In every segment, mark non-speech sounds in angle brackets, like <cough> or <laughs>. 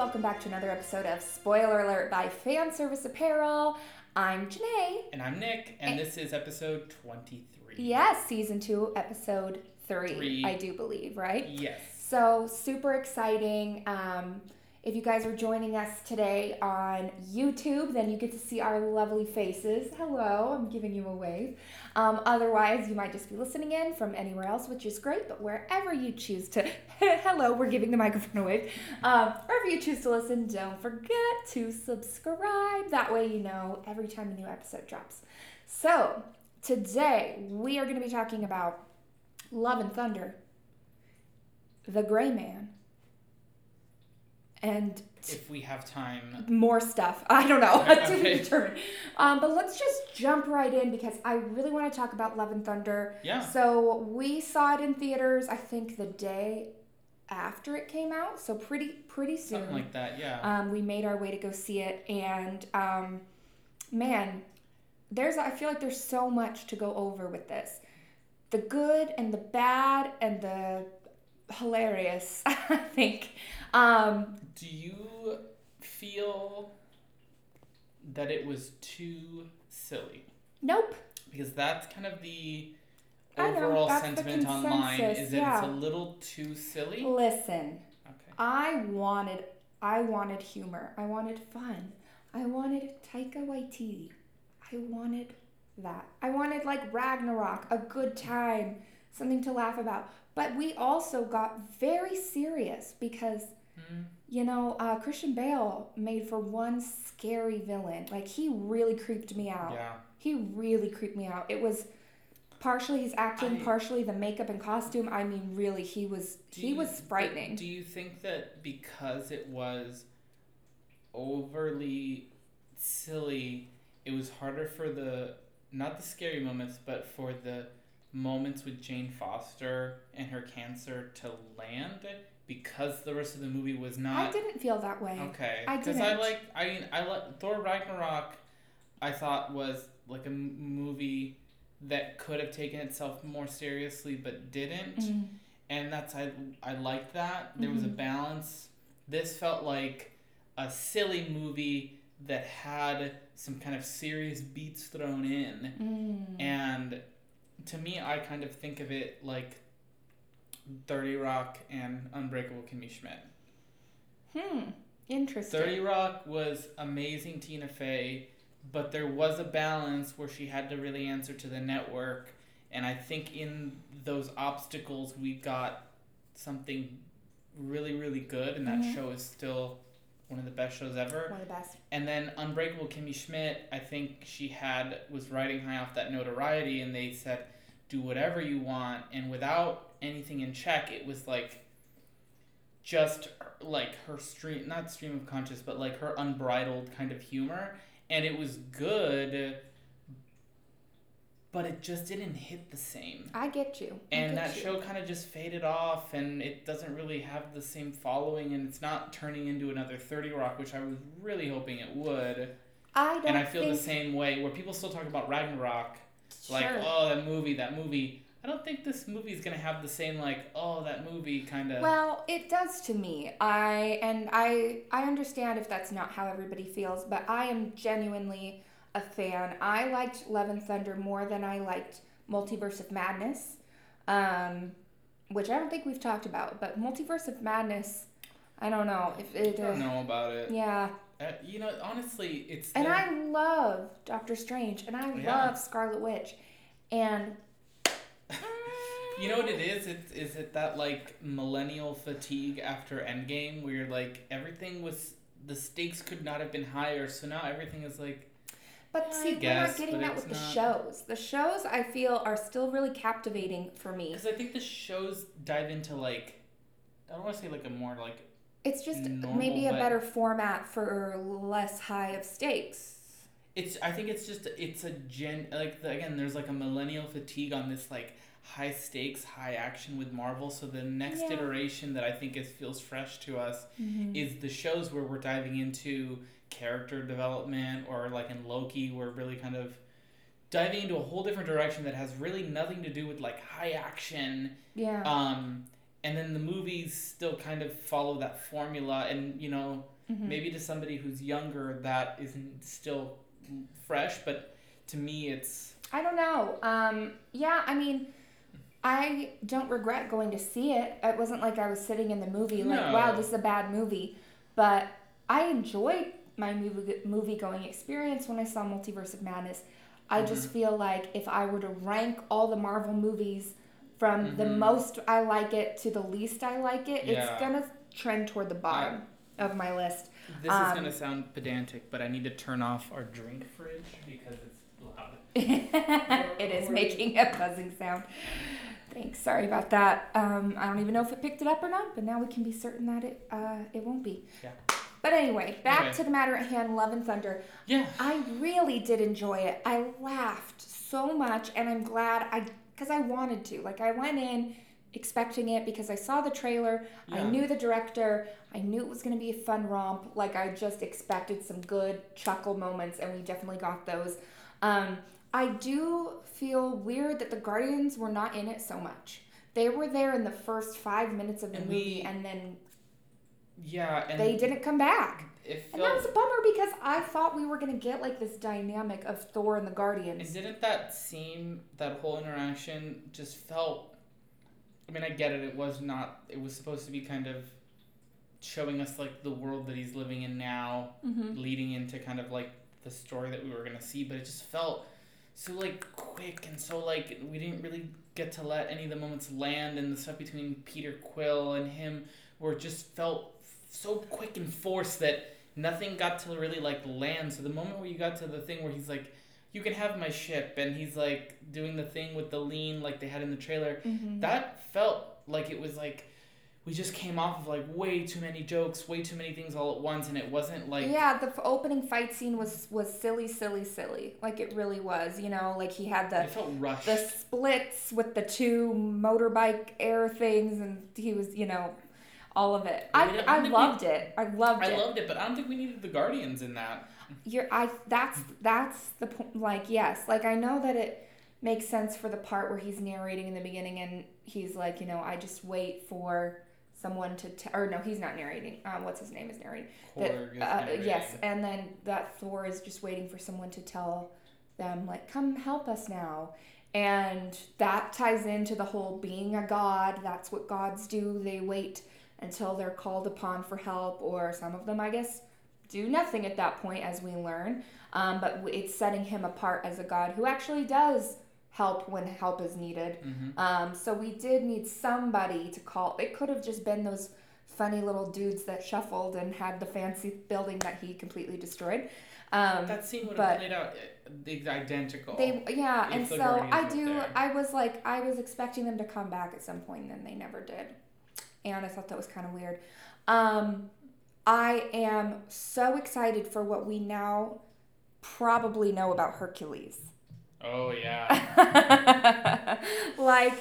Welcome back to another episode of Spoiler Alert by Fan Service Apparel. I'm Janae. And I'm Nick, and, And- this is episode 23. Yes, season two, episode three, Three. I do believe, right? Yes. So, super exciting. Um, if you guys are joining us today on YouTube, then you get to see our lovely faces. Hello, I'm giving you a wave. Um, otherwise, you might just be listening in from anywhere else, which is great, but wherever you choose to, <laughs> hello, we're giving the microphone a wave. Um, wherever you choose to listen, don't forget to subscribe. That way, you know every time a new episode drops. So, today we are going to be talking about Love and Thunder, The Gray Man, and If we have time. more stuff. <laughs> I don't know. <laughs> to Okay. determined. Um, but let's just jump right in because I really want to talk about Love and Thunder. Yeah. So we saw it in theaters. I think the day after it came out. So pretty pretty soon. Something like that, yeah. um, we made our way to go see it, and um, man, there's I feel like there's so much to go over with this. The good and the bad and the hilarious. <laughs> I think. Um, Do you feel that it was too silly? nope. Because that's kind of the know, overall the sentiment online is that yeah. it's a little too silly. Listen, Okay. I wanted I wanted humor. I wanted fun. I wanted Taika Waititi. I wanted that. I wanted like Ragnarok, a good time, something to laugh about. But we also got very serious because Hmm. you know, uh, Christian Bale made for one scary villain. Like he really creeped me out. Yeah. He really creeped me out. It was partially his acting, I- partially the makeup and costume. I mean, really, he was he you- was frightening. Do you think that because it was overly silly, it was harder for the not the scary moments, but for the moments with Jane Foster and her cancer to land because the rest of the movie was not. I didn't feel that way. okay. I didn't. Because I like I mean I like Thor Ragnarok. I thought was like a m- movie that could have taken itself more seriously but didn't Mm. and that's I I liked that. There was a Mhm. balance. This felt like a silly movie that had some kind of serious beats thrown in, Mm. and to me, I kind of think of it like Thirty Rock and Unbreakable Kimmy Schmidt. Hmm. Interesting. Thirty Rock was amazing Tina Fey, but there was a balance where she had to really answer to the network, and I think in those obstacles we got something really really good, and that Mhm. show is still one of the best shows ever. One of the best. And then Unbreakable Kimmy Schmidt, I think she had was riding high off that notoriety, and they said, "Do whatever you want," and without anything in check, it was like just like her stream, not stream of conscious, but like her unbridled kind of humor, and it was good. But it just didn't hit the same I get you. I and get that you. show kind of just faded off and it doesn't really have the same following and it's not turning into another 30 rock which i was really hoping it would I don't and i feel think, the same way where people still talk about ragnarok like oh that movie that movie i don't think this movie is going to have the same like oh that movie kind of Well, it does to me. I and I I understand if that's not how everybody feels, but I am genuinely a fan. I liked Love and Thunder more than I liked Multiverse of Madness, um, which I don't think we've talked about. But Multiverse of Madness, I don't know if it. i don't Uh, know about it yeah, uh, you know honestly it's and there- I love Doctor Strange, and I Yeah. love Scarlet Witch, and. <laughs> You know what it is? It's is it that like millennial fatigue after Endgame where you're like everything was the stakes could not have been higher, so now everything is like But see, we're not getting that with the not- shows. The shows I feel are still really captivating for me. because I think the shows dive into like I don't want to say like a more like It's just normal, maybe a better format for less high of stakes. it's I think it's just it's a gen like the, again there's like a millennial fatigue on this like high stakes high action with Marvel so the next Yeah. iteration that I think is feels fresh to us mm-hmm. is the shows where we're diving into character development or like in Loki we're really kind of diving into a whole different direction that has really nothing to do with like high action Yeah. um and then the movies still kind of follow that formula and you know Mhm. maybe to somebody who's younger that isn't still fresh but to me it's I don't know. Um, yeah, I mean, I don't regret going to see it. It wasn't like I was sitting in the movie like, No. wow, this is a bad movie. But I enjoyed my movie movie going experience when I saw Multiverse of Madness. I just Mm-hmm. feel like if I were to rank all the Marvel movies from the Mhm. most I like it to the least I like it, Yeah. it's gonna trend toward the bottom of my list. this Um, is going to sound pedantic but i need to turn off our drink fridge because it's loud <laughs> it is making a buzzing sound. Thanks. Sorry about that. Um, I don't even know if it picked it up or not, but now we can be certain that it uh, it won't be. Yeah. But anyway, back Okay. to the matter at hand. Love and Thunder. yeah I really did enjoy it. I laughed so much, and I'm glad I because I wanted to. Like I went in expecting it because I saw the trailer. yeah. I knew the director. I knew it was going to be a fun romp. Like I just expected some good chuckle moments, and we definitely got those. Um, I do feel weird that the Guardians were not in it so much. They were there in the first five minutes of the And movie, we- and then yeah and they didn't come back. it And that was a bummer because I thought we were gonna get like this dynamic of Thor and the And Guardians. didn't that seem that whole interaction just felt? I mean, I get it. It was not. It was supposed to be kind of showing us like the world that he's living in now, Mm-hmm. leading into kind of like the story that we were gonna see. But it just felt so like quick and so like we didn't really get to let any of the moments land, and the stuff between Peter Quill and him were just felt so quick and forced that nothing got to really like land. So the moment where you got to the thing where he's like, "You can have my ship," and he's like doing the thing with the lean like they had in the trailer, Mm-hmm. that felt like it was like we just came off of like way too many jokes, way too many things all at once, and it wasn't like yeah, the f- opening fight scene was was silly, silly, silly. Like it really was. You know, like he had the it felt rushed. the splits with the two motorbike air things, and he was, you know, all of it. I I, I loved it. I loved I it. I loved it, but I don't think we needed the Guardians in that. You're I that's that's the point like yes like I know that it makes sense for the part where he's narrating in the beginning and he's like you know I just wait for someone to t- or no he's not narrating um what's his name is narrating that, Korg is uh, narrating. yes and then that Thor is just waiting for someone to tell them like come help us now and that ties into the whole being a god that's what gods do they wait until they're called upon for help or some of them I guess do nothing at that point as we learn um, but it's setting him apart as a god who actually does help when help is needed Mhm. um, so we did need somebody to call it could have just been those funny little dudes that shuffled and had the fancy building that he completely destroyed um, That scene would have played out uh, identical. they yeah and so i do there. i was like i was expecting them to come back at some point and then they never did and i thought that was kind of weird um, i am so excited for what we now probably know about hercules oh yeah. <laughs> like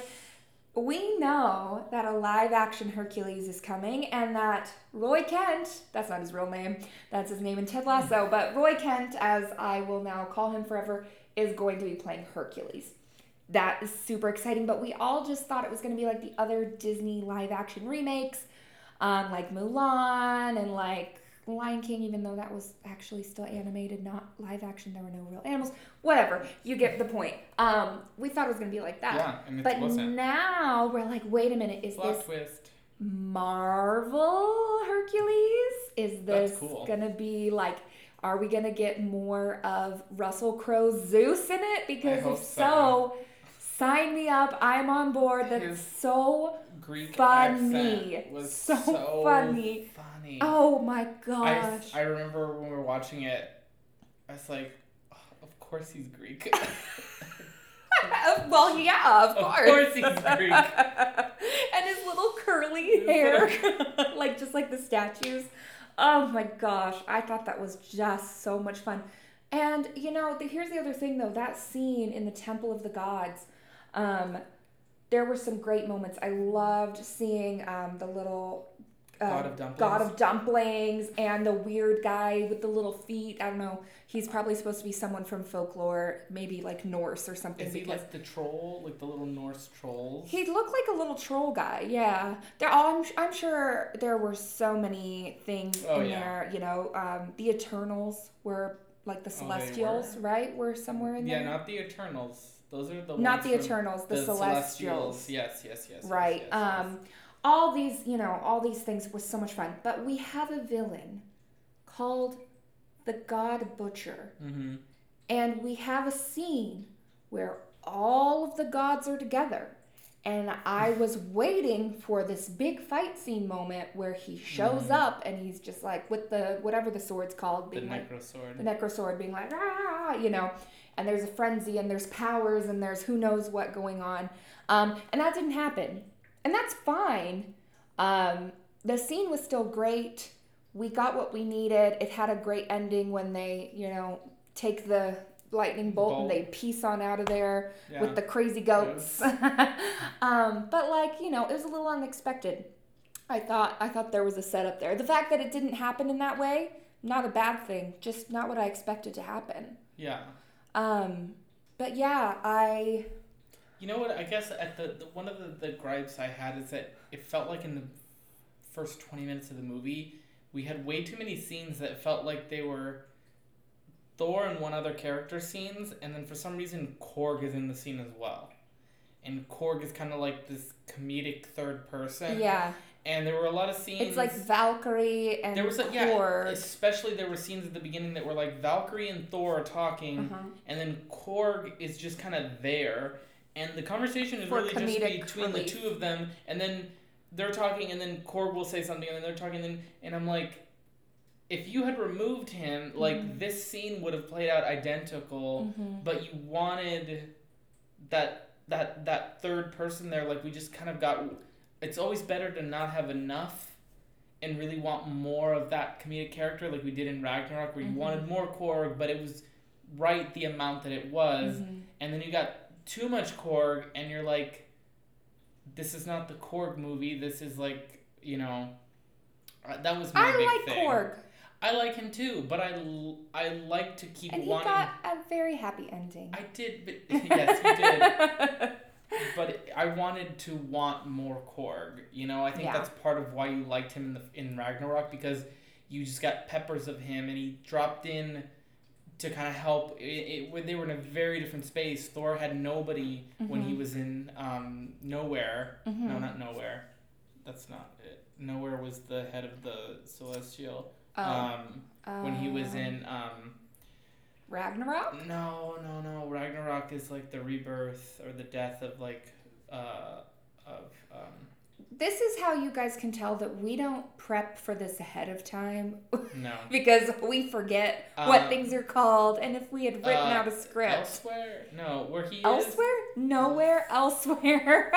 we know that a live action Hercules is coming and that Roy Kent, that's not his real name, that's his name in Ted Lasso, but Roy Kent, as I will now call him forever, is going to be playing Hercules. That is super exciting, but we all just thought it was going to be like the other Disney live action remakes, um, like Mulan and like Lion King, even though that was actually still animated, not live action. There were no real animals. Whatever, you get the point. Um, we thought it was gonna be like that, yeah, and it but wasn't. now we're like, wait a minute, is Plot this twist. Marvel Hercules? Is this cool. gonna be like? Are we gonna get more of Russell Crowe's Zeus in it? Because if so. so, sign me up. I'm on board. That's His so Greek funny. was So so, funny. funny. Oh my gosh. I remember when we were watching it, I was like, "Oh, of course he's Greek. <laughs> <laughs> well, yeah, of Of course. course he's Greek. <laughs> and his little curly hair, like just like the statues. Oh my gosh, I thought that was just so much fun. And you know, the, here's the other thing though. That scene in the Temple of the Gods, um, there were some great moments. I loved seeing um, the little uh, God of dumplings. God of dumplings and the weird guy with the little feet. I don't know. He's probably supposed to be someone from folklore, maybe like Norse or something. Is he like the troll, like the little Norse trolls? he looked like a little troll guy. Yeah, there. I'm, I'm sure there were so many things Oh, in yeah. there. You know, um, the Eternals were like the Oh, Celestials, were? right? Were somewhere in yeah, there. Yeah, not the Eternals. Those are the Not the Eternals, the, Celestials. Yes, yes, yes. yes, Right. yes, yes. um, all these, you know, all these things was so much fun. But we have a villain called the God Butcher. Mm-hmm. And we have a scene where all of the gods are together. And I <laughs> was waiting for this big fight scene moment where he shows Mhm. up and he's just like with the whatever the sword's called, The being like Necrosword. the necrosword being like ah, you know, and there's a frenzy and there's powers and there's who knows what going on, um, and that didn't happen, and that's fine. Um, the scene was still great. We got what we needed. It had a great ending when they, you know, take the lightning bolt, Bolt. and they piece on out of there yeah. with the crazy goats. <laughs> um, but like you know, it was a little unexpected. I thought I thought there was a setup there. The fact that it didn't happen in that way, not a bad thing. Just not what I expected to happen. yeah. Um, but yeah, I You know what? I guess at the, the one of the, the gripes I had is that it felt like in the first twenty minutes of the movie we had way too many scenes that felt like they were Thor and one other character scenes, and then for some reason Korg is in the scene as well. And Korg is kind of like this comedic third person. yeah, And there were a lot of scenes. it's like Valkyrie and there was a, yeah, especially there were scenes at the beginning that were like Valkyrie and Thor are talking, Uh-huh. and then Korg is just kind of there, and the conversation is For really just between relief. the two of them, and then they're talking, and then Korg will say something, and then they're talking, and, then, and I'm like, if you had removed him, like Mhm. this scene would have played out identical, Mhm. but you wanted that that that third person there, like we just kind of got. It's always better to not have enough. And really want more of that comedic character, like we did in Ragnarok, where you Mhm. wanted more Korg, but it was right the amount that it was Mhm. and then you got too much Korg, and you're like, this is not the Korg movie. This is like, you know, uh, that was my I big like thing. Korg, I like him too, but I, l- I like to keep and he wanting. got a very happy ending. I did, but <laughs> yes, he did. <laughs> But I wanted to want more Korg. You know, I think Yeah. that's part of why you liked him in the in Ragnarok because you just got peppers of him, and he dropped in to kind of help. It, it, when they were in a very different space. Thor had nobody when he Mhm. was in um, nowhere. No, Mhm. not nowhere. That's not it. Nowhere was the head of the Celestial. Oh, um, when he was um, in um, Ragnarok. no, no, no. Ragnarok is like the rebirth or the death of like uh of um This is how you guys can tell that we don't prep for this ahead of time no. <laughs> because we forget what Uh, things are called, and if we had written uh, out a script Elsewhere? No, where he is elsewhere, nowhere, elsewhere,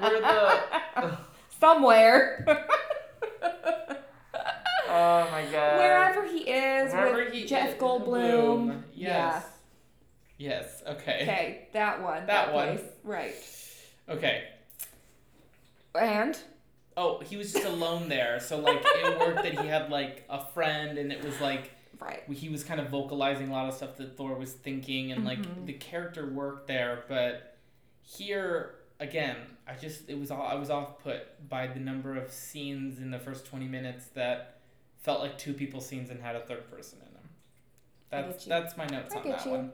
where the <laughs> somewhere, <laughs> Oh my god. wherever he is Wherever with he Jeff is- Goldblum. Bloom. Yeah. Yes. Yes, okay. Okay, that one. That one. place. Right. Okay. And Oh, he was just alone there. So like it worked that he had like a friend and it was like right. he was kind of vocalizing a lot of stuff that Thor was thinking, and like Mhm. the character worked there. But here again, I just it was all I was off put by the number of scenes in the first twenty minutes that felt like two people scenes and had a third person in them. That's that's my notes I on that you. one.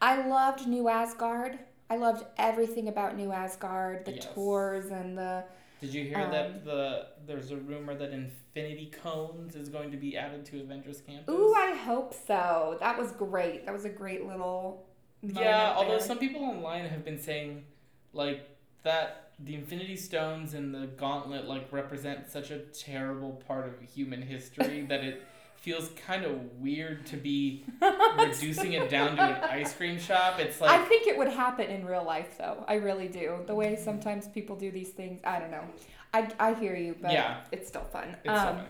I loved New Asgard. I loved everything about New Asgard, the Yes. tours and the Did you hear Um, that the there's a rumor that Infinity Cones is going to be added to Avengers Campus? Ooh, I hope so. That was great. That was a great little Yeah, although there. some people online have been saying like that the Infinity Stones and the Gauntlet like represent such a terrible part of human history that it feels kind of weird to be <laughs> reducing it down to an ice cream shop. It's like I think it would happen in real life though. I really do. The way sometimes people do these things, I don't know. I, I hear you, but Yeah. it's still fun. it's so um, funny.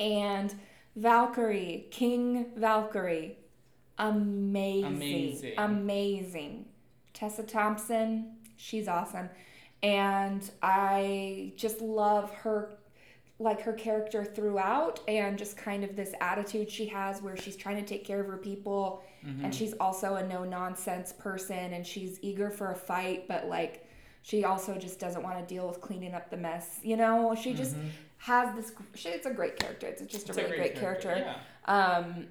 and Valkyrie, King Valkyrie, amazing, Amazing. amazing. Tessa Thompson, she's awesome, and I just love her like her character throughout and just kind of this attitude she has where she's trying to take care of her people Mhm. and she's also a no nonsense person and she's eager for a fight but like she also just doesn't want to deal with cleaning up the mess you know she just Mhm. has this she, it's a great character it's just It's a really great, character, Yeah. um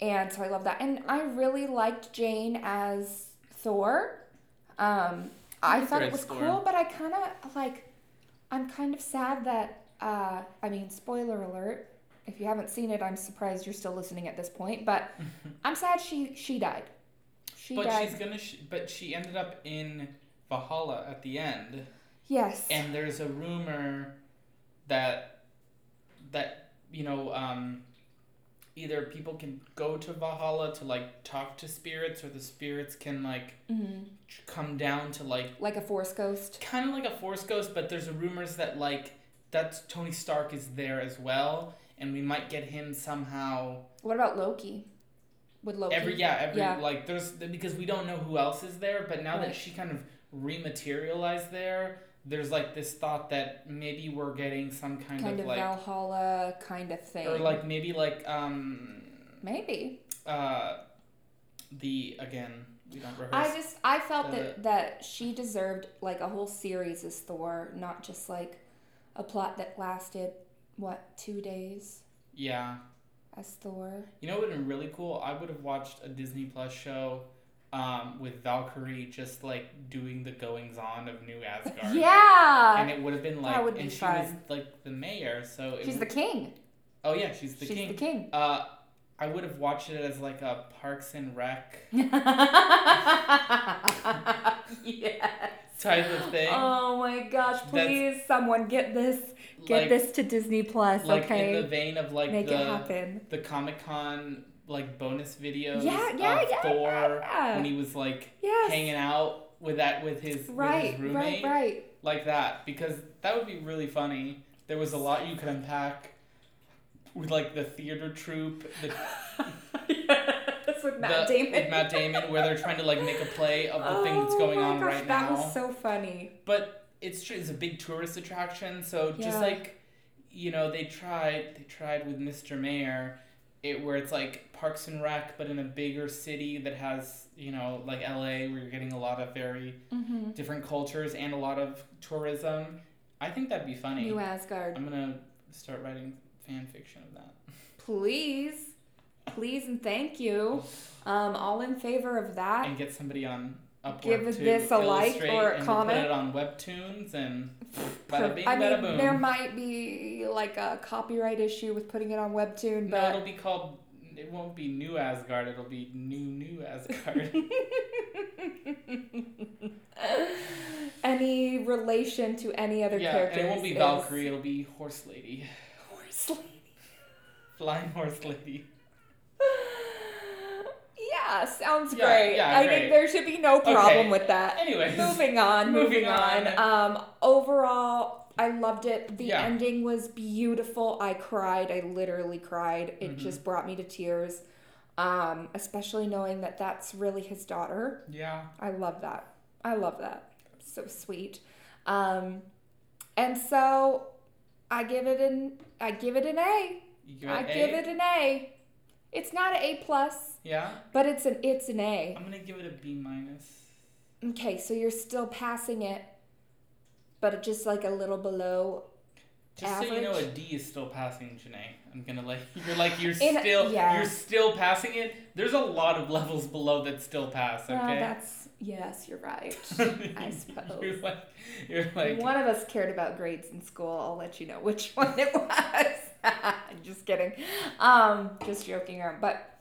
and so i love that and i really liked jane as thor um i thought it was cool but i kind of like i'm kind of sad that uh i mean spoiler alert if you haven't seen it i'm surprised you're still listening at this point but <laughs> i'm sad she she died. She But died. she's gonna. Sh- but she ended up in Valhalla at the end, yes. And there's a rumor that that you know um, either people can go to Valhalla to like talk to spirits, or the spirits can like hmm come down to like like a force ghost kind of like a force ghost. But there's rumors that like that Tony Stark is there as well, and we might get him somehow. what about loki would loki Every yeah, every Yeah. like there's because we don't know who else is there, but now Right. that she kind of rematerialized there, there's like this thought that maybe we're getting some kind, kind of, of like valhalla kind of thing or like maybe like um maybe uh the again we don't rehearse. I just I felt the- that that she deserved like a whole series as Thor, not just like a plot that lasted what two days yeah, as Thor. you know what would have been really cool? I would have watched a Disney Plus show. Um, with Valkyrie just like doing the goings on of New Asgard, Yeah, and it would have been like, would be and she was like the mayor, so it she's would- the king. oh yeah, she's the she's king. the king. Uh, I would have watched it as like a Parks and Rec <laughs> yes. type of thing. Oh my gosh! That's- Please, someone get this. Get like, this to Disney Plus. like okay, in the vein of like make it the happen. the Comic Con like bonus videos Yeah, yeah, of yeah, Thor yeah. when he was like Yes. hanging out with that with his with right, his roommate right, right. like that because that would be really funny. There was a lot you could unpack with like the theater troupe, the, <laughs> That's with Matt the- Damon. with Matt Damon, where they're trying to like make a play of the thing that's Oh going on gosh, right that now. was so funny. but it's true it's a big tourist attraction so just like you know they tried they tried with mr mayor it where it's like parks and rec but in a bigger city that has you know like la where you're getting a lot of very Mm-hmm. different cultures and a lot of tourism i think that'd be funny New Asgard. i'm gonna start writing fan fiction of that <laughs> Please, please, and thank you. Um, all in favor of that. and get somebody on Upwork Give to this a like or a and comment. put it on webtoons and <laughs> bada bing I bada mean, boom there might be like a copyright issue with putting it on Webtoon, No, but it'll be called. It won't be New Asgard. It'll be New New Asgard. <laughs> <laughs> any relation to any other character? yeah, characters? and it won't be is- Valkyrie. It'll be Horse Lady, Horse lady. Flying Horse Lady. Yeah, sounds Yeah, great. yeah, I great. think there should be no problem Okay. with that. Anyways, moving on, moving, Moving on. on. Um, overall, I loved it. The Yeah. ending was beautiful. I cried. I literally cried. It Mhm. just brought me to tears. Um, especially knowing that that's really his daughter. yeah, I love that. I love that. So sweet. Um, and so I give it an I give it an A. give I it give it an A. It's not an A plus, Yeah, but it's an it's an A. I'm gonna give it a B minus. Okay, so you're still passing it, but just like a little below. Just so you know, a D is still passing, Janae. I'm gonna like you're like you're In- still yeah. you're still passing it. There's a lot of levels below that still pass. Okay. Well, that's yes, you're right. <laughs> I suppose. you're like you're like one of us cared about grades in school. I'll let you know which <laughs> one it was. <laughs> just kidding. Um, just joking around. But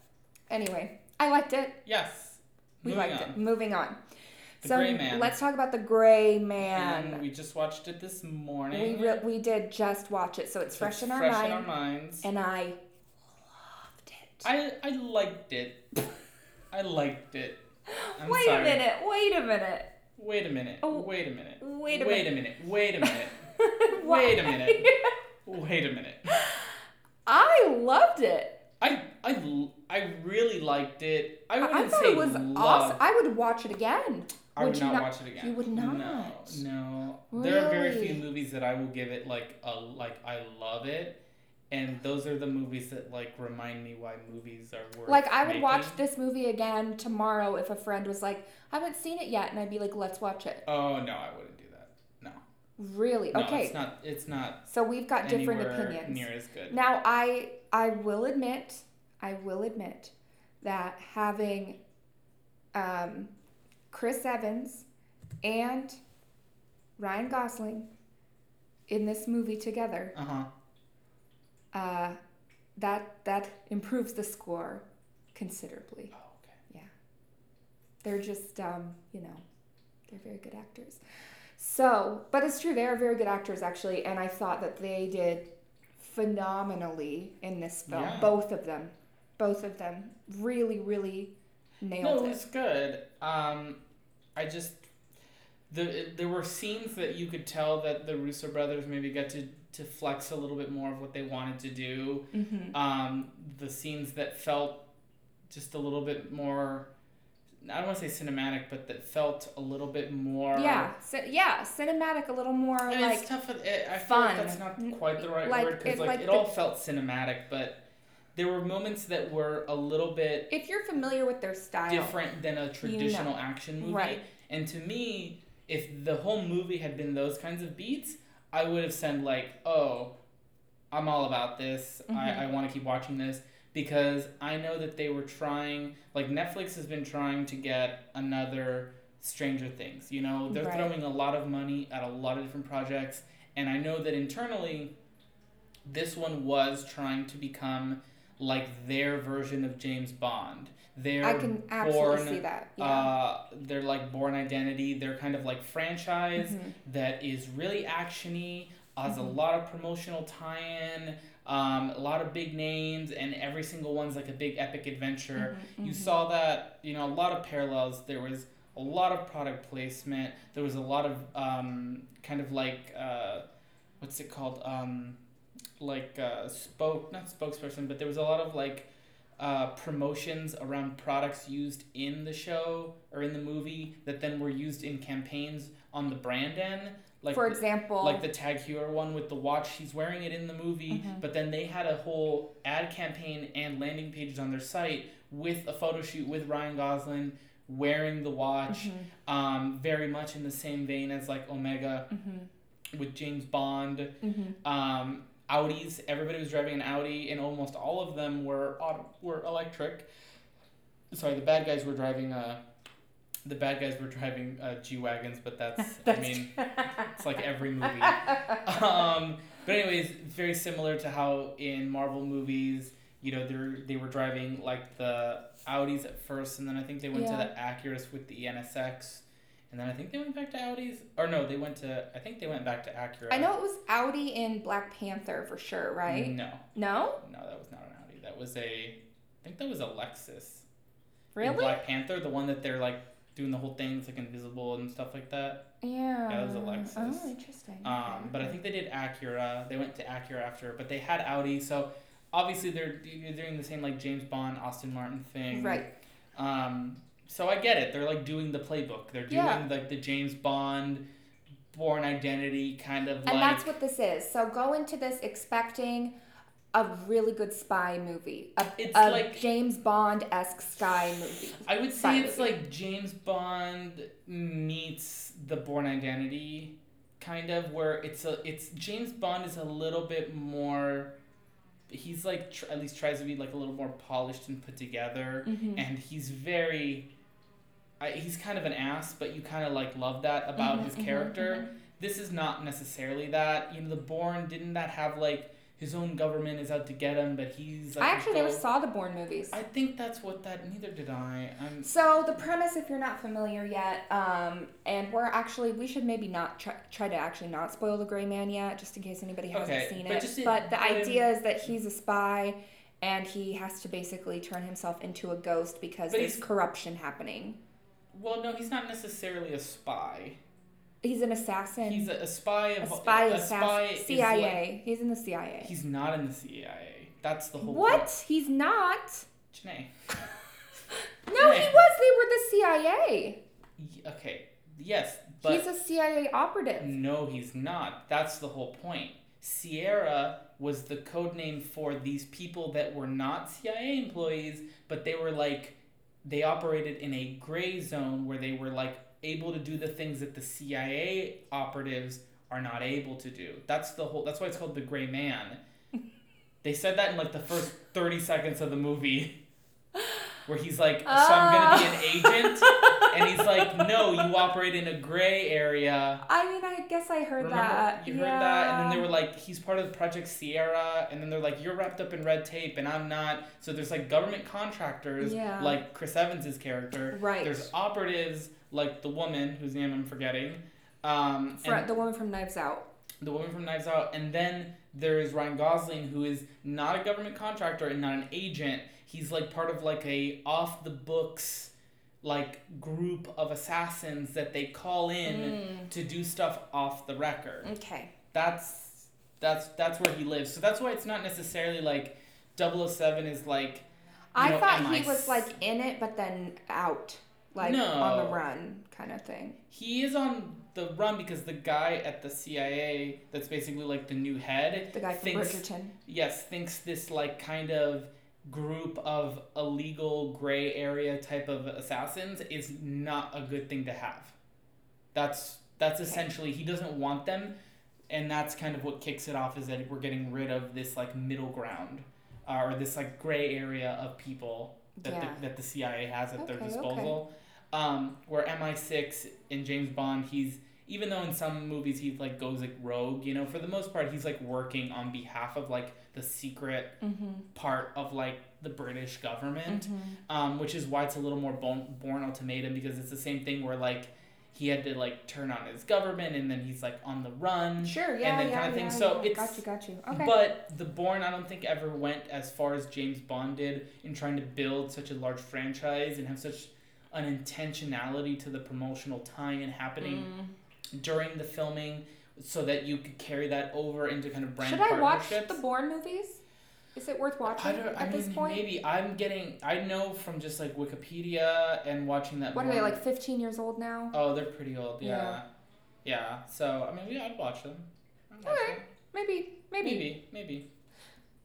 anyway, I liked it. yes. We Moving liked on. it. Moving on. The so Gray Man. let's talk about the Gray And Man. we just watched it this We morning. re- we did just watch it, so it's fresh in our fresh mind, in our minds. and I loved it. I I liked it. I liked it. <gasps> I'm wait sorry. a minute. Wait a minute. Wait a minute. Oh, wait a minute. wait a wait a minute. Wait a minute. Wait a minute. <laughs> <laughs> Wait a minute. I loved it. I I I really liked it. I wouldn't I thought say it was awesome. I would watch it again. I Would would you not, not- watch it again. you would not? No, no. There are very few movies that I will give it like a like I love it, and those are the movies that like remind me why movies are worth. Like I would watch this movie again tomorrow if a friend was like, "I haven't seen it yet," and I'd be like, "Let's watch it." Oh no, I wouldn't do that. No. Really? No, okay. it's not. It's not So we've got different opinions. near as good. Now I I will admit, I will admit that having um, Chris Evans and Ryan Gosling in this movie together, Uh huh. uh, that that improves the score considerably. Oh, okay. They're just um, you know, they're very good actors. So, but it's true they are very good actors actually, and I thought that they did phenomenally in this film. Yeah. Both of them, both of them, really, really nailed No, it was good. Um, I just the there were scenes that you could tell that the Russo brothers maybe got to to flex a little bit more of what they wanted to do. Mm-hmm. Um, the scenes that felt just a little bit more. I don't want to say cinematic, but that felt a little bit more. Yeah, yeah, cinematic, a little more mean, like it's tough. With it. I feel like that's not quite the right Like, word because like, like it the- all felt cinematic, but there were moments that were a little bit if you're familiar with their style. different than a traditional action movie. Right. And to me, if the whole movie had been those kinds of beats, I would have said like, "Oh, I'm all about this. Mhm. I, I want to keep watching this." Because I know that they were trying, like Netflix has been trying to get another Stranger Things. You know, they're Right. throwing a lot of money at a lot of different projects, and I know that internally, this one was trying to become like their version of James Bond. Their I can absolutely Bourne, see that. Yeah. uh, they're like Bourne Identity. They're kind of like franchise Mhm. that is really actiony, has a Mhm. lot of promotional tie-in, um, a lot of big names, and every single one's like a big epic adventure. Mhm, You mhm. saw that, you know, a lot of parallels. There was a lot of product placement. There was a lot of um, kind of like uh, what's it called? Um, like uh, spoke not spokesperson, but there was a lot of like uh, promotions around products used in the show or in the movie that then were used in campaigns on the brand end. Like For the- example, like the Tag Heuer one with the watch. He's wearing it in the movie, Mhm. but then they had a whole ad campaign and landing pages on their site with a photo shoot with Ryan Gosling wearing the watch, Mhm, um, very much in the same vein as like Omega mhm, with James Bond. mhm. Um, Audis, everybody was driving an Audi, and almost all of them were auto, were electric. Sorry, the bad guys were driving uh, the bad guys were driving uh, G wagons, but that's, <laughs> I That's mean it's like every <laughs> movie. um, but anyways, very similar to how in Marvel movies, you know, they they were driving like the Audis at first, and then I think they went to the Acuras with the NSX, and then I think they went back to Audis, or no, they went to I think they went back to Acura. I know it was Audi in Black Panther for sure, right? No, No, no, that was not an Audi. That was a, I think that was a Lexus. Really. in? Black Panther, the one that they're like doing the whole thing, it's like invisible and stuff like that. Yeah. That was a Lexus. Oh, interesting. Um, but I think they did Acura. They went to Acura after, but they had Audi. So obviously they're they're doing the same like James Bond, Aston Martin thing. right. Um, so I get it. They're like doing the playbook. They're doing Yeah. like the James Bond, Bourne Identity kind of And like. that's what this is. So go into this expecting a really good spy movie, a, It's a like- James Bond esque spy movie. I would say it's movie. like James Bond meets the Bourne Identity, kind of where it's a it's James Bond is a little bit more. He's like tr- at least tries to be like a little more polished and put together, Mhm. and he's very. I, he's kind of an ass, but you kind of like love that about Mhm, his mhm, character. mhm. This is not necessarily that. You know, the Bourne didn't that have like his own government is out to get him, but he's. Like I actually never saw the Bourne movies. I think that's what that. Neither did I. I'm. So the premise, if you're not familiar yet, um, and we're actually we should maybe not try, try to actually not spoil the Gray Man yet, just in case anybody hasn't Okay, seen but it. in- but the in- idea is that he's a spy, and he has to basically turn himself into a ghost because But there's corruption happening. Well, no, he's not necessarily a spy. He's an assassin. He's a, a spy a spy a assassin. spy CIA. like- he's in the CIA. he's not in the CIA. That's the whole. what? Point. He's not. Janae. <laughs> No, he was. They were the CIA. Y- Okay. Yes, but He's a CIA operative. no, he's not. That's the whole point. Sierra was the code name for these people that were not CIA employees, but they were like they operated in a gray zone where they were like able to do the things that the CIA operatives are not able to do. That's the whole that's why it's called the gray man. <laughs> They said that in like the first 30 seconds of the movie. Where he's like, so I'm gonna be an oh. agent, <laughs> and he's like, no, you operate in a gray area. I mean, I guess I heard Remember that. you yeah. heard that, and then they were like, he's part of Project Sierra, and then they're like, you're wrapped up in red tape, and I'm not. So there's like government contractors, Yeah. like Chris Evans's character. right. There's operatives like the woman whose name I'm forgetting, um, and the woman from Knives Out. the woman from Knives Out, and then there's Ryan Gosling, who is not a government contractor and not an agent. He's like part of like a off the books like group of assassins that they call in Mm. to do stuff off the record. Okay. That's that's that's where he lives. So that's why it's not necessarily like 007 is like I know, thought he was like in it, but then out, like No. on the run, kind of thing. he is on the run because the guy at the CIA that's basically like the new head The guy from thinks Bridgerton. yes thinks this like kind of group of illegal gray area type of assassins is not a good thing to have that's that's essentially he doesn't want them and that's kind of what kicks it off is that we're getting rid of this like middle ground uh, or this like gray area of people that, Yeah. the, that the cia has at their Okay, okay. disposal um, where mi6 in james bond he's even though in some movies he like goes like rogue you know for the most part he's like working on behalf of like the secret Mm-hmm. part of like the british government Mm-hmm. um, which is why it's a little more Bourne, Bourne Ultimatum because it's the same thing where like he had to like turn on his government and then he's like on the run Sure. Yeah. And then yeah. kinda thing. yeah, So yeah. it's- got you. Got you. Okay. but the Bourne, I don't think ever went as far as James Bond did in trying to build such a large franchise and have such an intentionality to the promotional tie-in happening Mm. during the filming, so that you could carry that over into kind of brand Should I watch the Bourne movies? Is it worth watching I don't. at I this mean, point? maybe I'm getting. I know from just like Wikipedia and watching that. What are they like? 15 years old now? Oh, they're pretty old. Yeah. Yeah. Yeah. So I mean, yeah, I'd watch them. I'd watch Okay. them. Maybe. Maybe. Maybe. Maybe.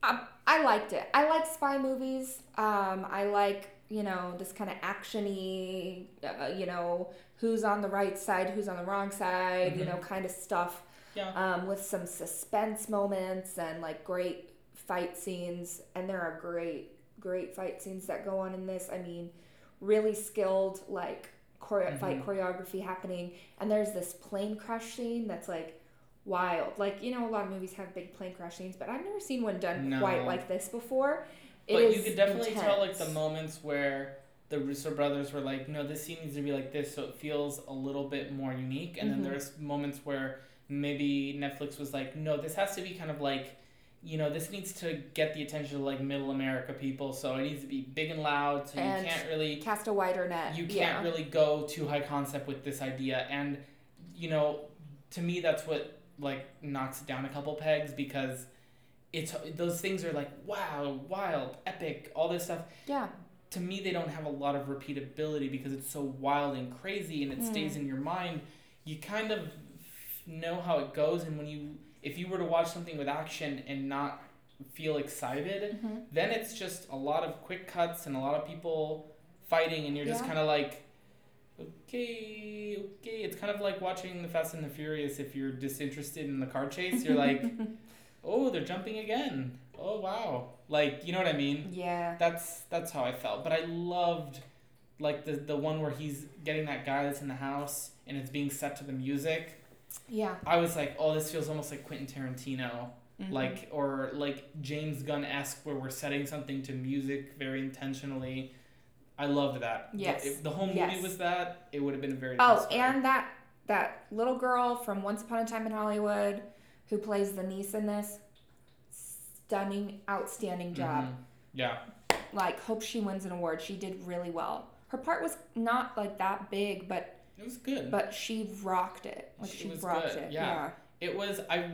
Um, I liked it. I like spy movies. Um, I like you know this kind of actiony, uh, you know who's on the right side, who's on the wrong side, you Mhm. know kind of stuff. Yeah. Um, with some suspense moments and like great fight scenes, and there are great, great fight scenes that go on in this. I mean, really skilled like chore- fight Mhm. choreography happening, and there's this plane crash scene that's like wild. Like you know, a lot of movies have big plane crash scenes, but I've never seen one done No. quite like this before. But you could definitely tell like the moments where the Russo brothers were like, no, this scene needs to be like this, so it feels a little bit more unique. And Mhm. then there's moments where maybe Netflix was like, no, this has to be kind of like, you know, this needs to get the attention of like middle America people, so it needs to be big and loud, so And you can't really Cast a wider net. you can't yeah. really go too high concept with this idea and you know to me that's what like knocks it down a couple pegs because it's those things are like wow wild epic all this stuff. Yeah. to me they don't have a lot of repeatability because it's so wild and crazy and it Mm. stays in your mind. You kind of know how it goes and when you if you were to watch something with action and not feel excited hmm then it's just a lot of quick cuts and a lot of people fighting and you're just kind of like okay okay. It's kind of like watching the fast and the furious if you're disinterested in the car chase. You're like <laughs> oh they're jumping again oh wow like you know what i mean yeah. that's that's how i felt but i loved like the the one where he's getting that guy that's in the house and it's being set to the music Yeah. i was like oh this feels almost like quentin tarantino Mhm. like or like James Gunn esque where we're setting something to music very intentionally. I loved that. Yes. If the whole movie Yes. was that, it would have been a very. Oh, and that that little girl from Once Upon a Time in Hollywood who plays the niece in this, stunning, outstanding job. Mhm. Yeah. Like, hope she wins an award. She did really well. Her part was not like that big, but It was good. but she rocked it. Like She she, was rocked good, it. yeah. Yeah. it was I.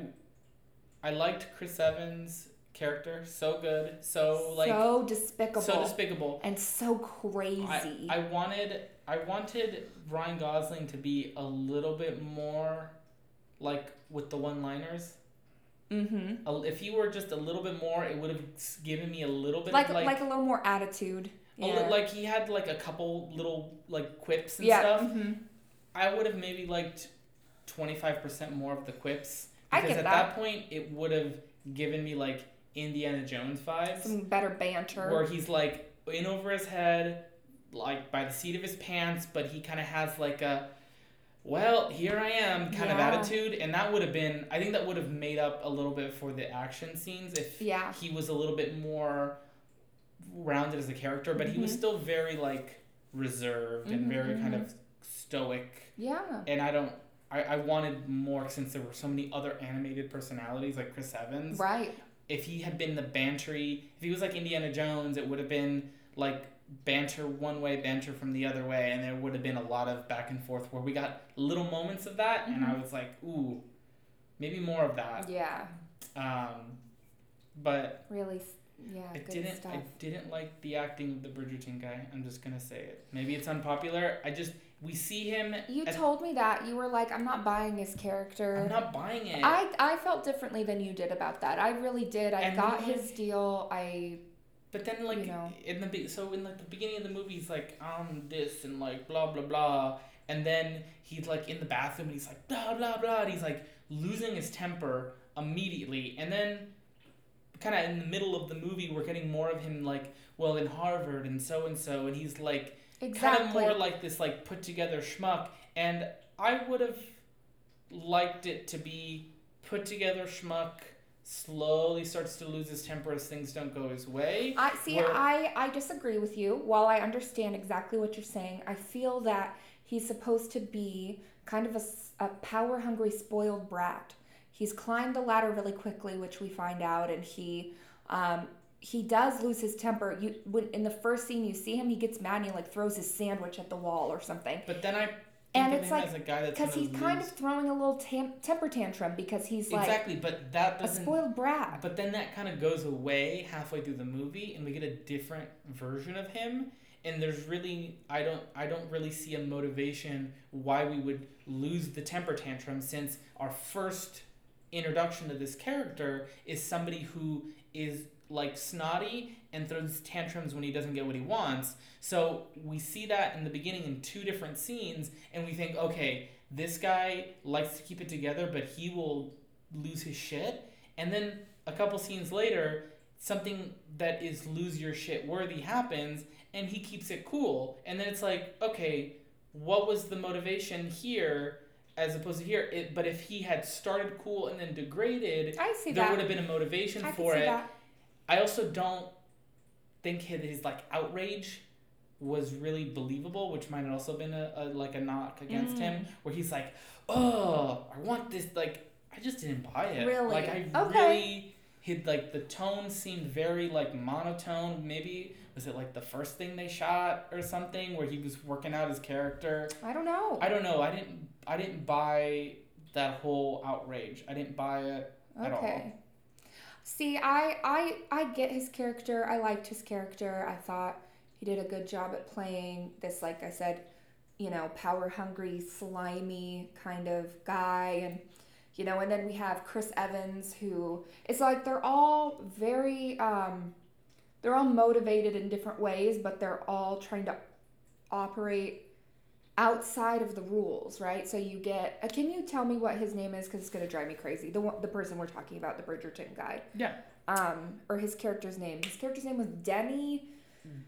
I liked Chris Evans' character. So good. So like so despicable. so despicable. and so crazy. I, I wanted I wanted Ryan Gosling to be a little bit more like with the one-liners. mm-hmm. If he were just a little bit more, it would have given me a little bit Like, of like like a little more attitude. Yeah. like he had like a couple little like quips and yeah. stuff. mhm. I would have maybe liked twenty five percent more of the quips I because at that. that point it would have given me like Indiana Jones vibes. Some better banter. where he's like in over his head, like by the seat of his pants, but he kind of has like a, well, here I am kind of attitude, and that would have been, I think that would have made up a little bit for the action scenes if yeah. he was a little bit more rounded as a character, but he was Mhm. still very like reserved and Mhm, very kind mhm. of stoic, Yeah. and I don't. I, I wanted more since there were so many other animated personalities like Chris Evans Right. if he had been the bantry, if he was like Indiana Jones, it would have been like banter one way, banter from the other way, and there would have been a lot of back and forth where we got little moments of that, and I Mhm. was like, ooh, maybe more of that. Yeah. Um, but Really. s- Yeah. I didn't, stuff. I didn't like the acting of the Bridgerton guy. I'm just gonna say it. Maybe it's unpopular. I just we see him. You at- told me that you were like, I'm not buying his character. I'm not buying it. I I felt differently than you did about that. I really did. I And got his deal. I But then, like you know. in the be- so in like the beginning of the movie, he's like I'm this and like blah blah blah, and then he's like in the bathroom and he's like blah blah blah, and he's like losing his temper immediately, and then kind of in the middle of the movie, we're getting more of him like well in Harvard and so and so, and he's like exactly. kind of more like this like put together schmuck, and I would have liked it to be put together schmuck. Slowly starts to lose his temper as things don't go his way. I see. where- I I disagree with you. While I understand exactly what you're saying, I feel that he's supposed to be kind of a, a power hungry, spoiled brat. He's climbed the ladder really quickly, which we find out, and he um, he does lose his temper. You when in the first scene you see him, he gets mad and he like throws his sandwich at the wall or something. But then I And it's like- as a guy that's Because he's kind lose- of throwing a little tam- temper tantrum because he's like exactly, but that a spoiled brat. But then that kind of goes away halfway through the movie, and we get a different version of him. And there's really, I don't, I don't really see a motivation why we would lose the temper tantrum since our first introduction to this character is somebody who is like snotty and throws tantrums when he doesn't get what he wants. So we see that in the beginning in two different scenes, and we think, okay, this guy likes to keep it together, but he will lose his shit. And then a couple scenes later, something that is lose your shit worthy happens, and he keeps it cool. And then it's like, okay, what was the motivation here? As opposed to here, it, but if he had started cool and then degraded, I see there that. would have been a motivation I for see it. that. I also don't think his, like outrage was really believable, which might have also been a, a like a knock against Mm. him, where he's like, "Oh, I want this." Like, I just didn't buy it. Really? Like, I Okay. really hit like the tone seemed very like monotone. Maybe was it like the first thing they shot or something where he was working out his character. I don't know. I don't know. I didn't. I didn't buy that whole outrage. I didn't buy it at all. See, I, I I get his character. I liked his character. I thought he did a good job at playing this, like I said, you know, power hungry, slimy kind of guy, and you know, and then we have Chris Evans, who it's like they're all very, um, they're all motivated in different ways, but they're all trying to operate outside of the rules, right? So you get. Uh, can you tell me what his name is? Because it's gonna drive me crazy. The one, the person we're talking about, the Bridgerton guy. Yeah. Um, or his character's name. His character's name was Denny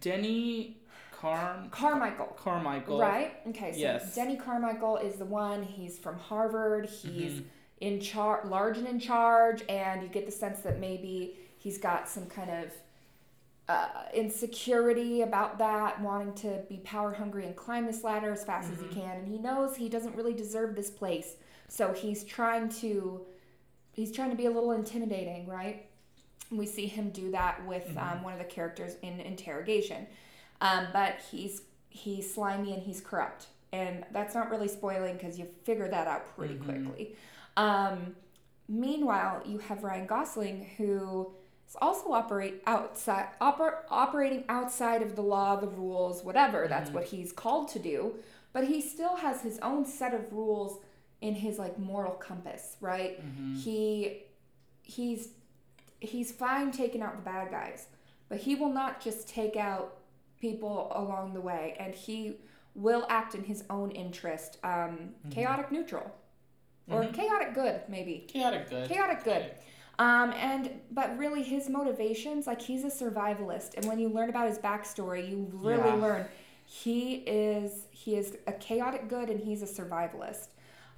Denny Carm Carmichael. Carmichael. Right. Okay. So Yes. Denny Carmichael is the one. He's from Harvard. He's Mhm. in charge, large and in charge, and you get the sense that maybe he's got some kind of uh, insecurity about that, wanting to be power hungry and climb this ladder as fast as Mhm. he can, and he knows he doesn't really deserve this place, so he's trying to he's trying to be a little intimidating, right? We see him do that with Mhm. um, one of the characters in interrogation, um, but he's he's slimy and he's corrupt, and that's not really spoiling because you figure that out pretty Mhm. quickly. Um, meanwhile, you have Ryan Gosling who is also operate outside oper, operating outside of the law, the rules, whatever. That's Mhm. what he's called to do. But he still has his own set of rules in his like moral compass, right? Mm-hmm. He he's he's fine taking out the bad guys, but he will not just take out people along the way, and he will act in his own interest. Um, Mhm. Chaotic neutral, or Mhm. chaotic good, maybe. Chaotic good. Chaotic good. Um, and but really his motivations, like he's a survivalist, and when you learn about his backstory, you really Yeah. learn he is he is a chaotic good and he's a survivalist.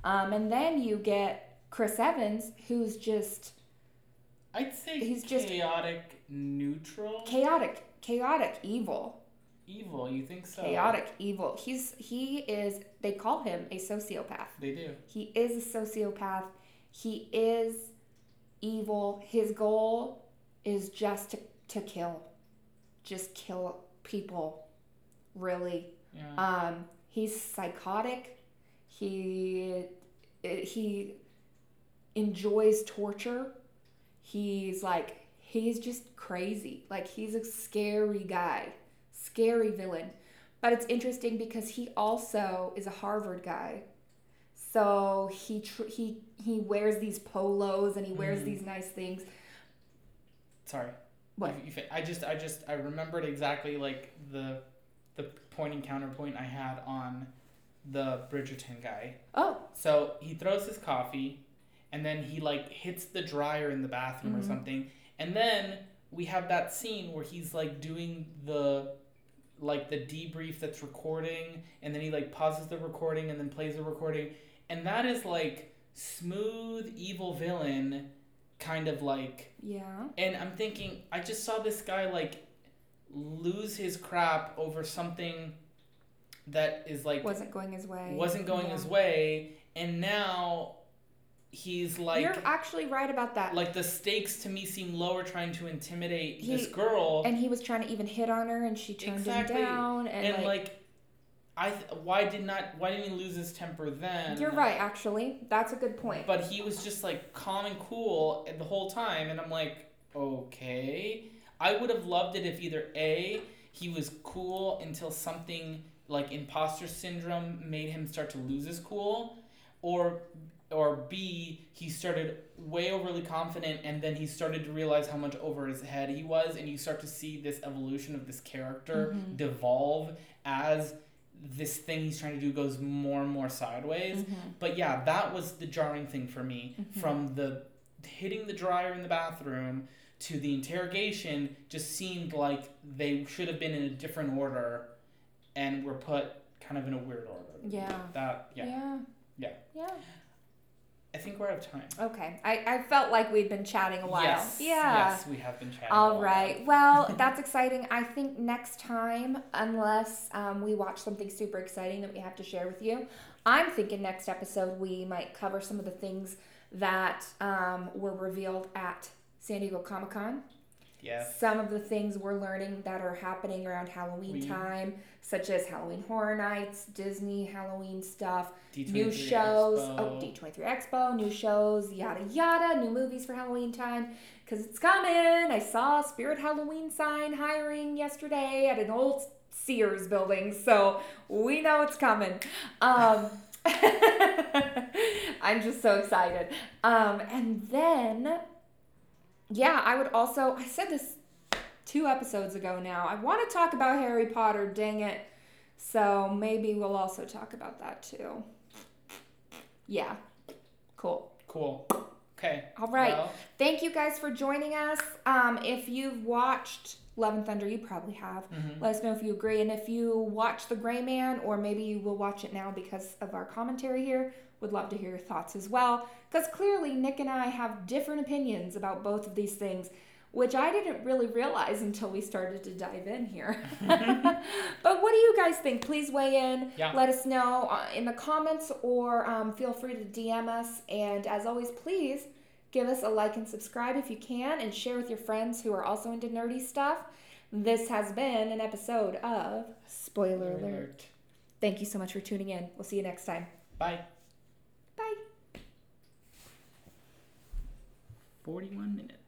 Um, and then you get Chris Evans, who's just I'd say He's just- chaotic neutral. chaotic, chaotic evil, evil. You think so? chaotic evil. He's he is. They call him a sociopath. They do. He is a sociopath. He is evil. His goal is just to, to kill. Just kill people. Really. Yeah. Um, he's psychotic. He he enjoys torture. He's like he's just crazy. Like he's a scary guy. Scary villain. But it's interesting because he also is a Harvard guy. So he tr- he he wears these polos and he wears Mhm. these nice things. Sorry. What? You- you I just, I just, I remembered exactly like the, the point and counterpoint I had on the Bridgerton guy. Oh, So he throws his coffee, and then he like hits the dryer in the bathroom or Mhm. something, and then we have that scene where he's like doing the like the debrief that's recording, and then he like pauses the recording and then plays the recording, and that is like smooth evil villain kind of like yeah. and I'm thinking, I just saw this guy like lose his crap over something that is like Wasn't going his way. wasn't going Yeah. his way, and now he's like You're actually right about that. like the stakes to me seem lower, trying to intimidate He- this girl, and he was trying to even hit on her and she turned Exactly. him down and, and, like, like. I th- why did not why didn't he lose his temper then? you're right actually that's a good point But he was just like calm and cool the whole time, and I'm like, okay. I would have loved it if either A, he was cool until something like imposter syndrome made him start to lose his cool, or or B, he started way overly confident and then he started to realize how much over his head he was, and you start to see this evolution of this character Mhm. devolve as this thing he's trying to do goes more and more sideways. Mhm. But yeah, that was the jarring thing for me. Mhm. From the hitting the dryer in the bathroom to the interrogation, just seemed like they should have been in a different order, and were put kind of in a weird order. yeah That yeah, yeah Yeah. yeah I think we're out of time. okay I, I felt like we'd been chatting a while Yes, yeah Yes, we have been chatting. a while. Well, <laughs> that's exciting. I think next time, unless um, we watch something super exciting that we have to share with you, I'm thinking next episode we might cover some of the things that um, were revealed at San Diego Comic Con. Yes. Some of the things we're learning that are happening around Halloween We- time, such as Halloween Horror Nights, Disney Halloween stuff, D23 new shows. Expo. Oh, D23 Expo, new shows, yada yada, new movies for Halloween time. Because it's coming. I saw a Spirit Halloween sign hiring yesterday at an old Sears building, so we know it's coming. Um, <laughs> I'm just so excited. Um, and then, yeah, I would also, I said this two episodes ago now. I want to talk about Harry Potter, dang it. So maybe we'll also talk about that too. Yeah. Cool. Cool. Okay. All right. Well, Thank you guys for joining us. Um, if you've watched Love and Thunder, you probably have. mhm. Let us know if you agree. And if you watch The Gray Man, or maybe you will watch it now because of our commentary here, would love to hear your thoughts as well. Because clearly, Nick and I have different opinions about both of these things, which I didn't really realize until we started to dive in here. <laughs> but what do you guys think? Please weigh in. Yeah. Let us know uh, in the comments or um, feel free to DM us. And as always, please give us a like and subscribe if you can, and share with your friends who are also into nerdy stuff. This has been an episode of Spoiler Alert. Thank you so much for tuning in. We'll see you next time. Bye. Bye. 41 minutes.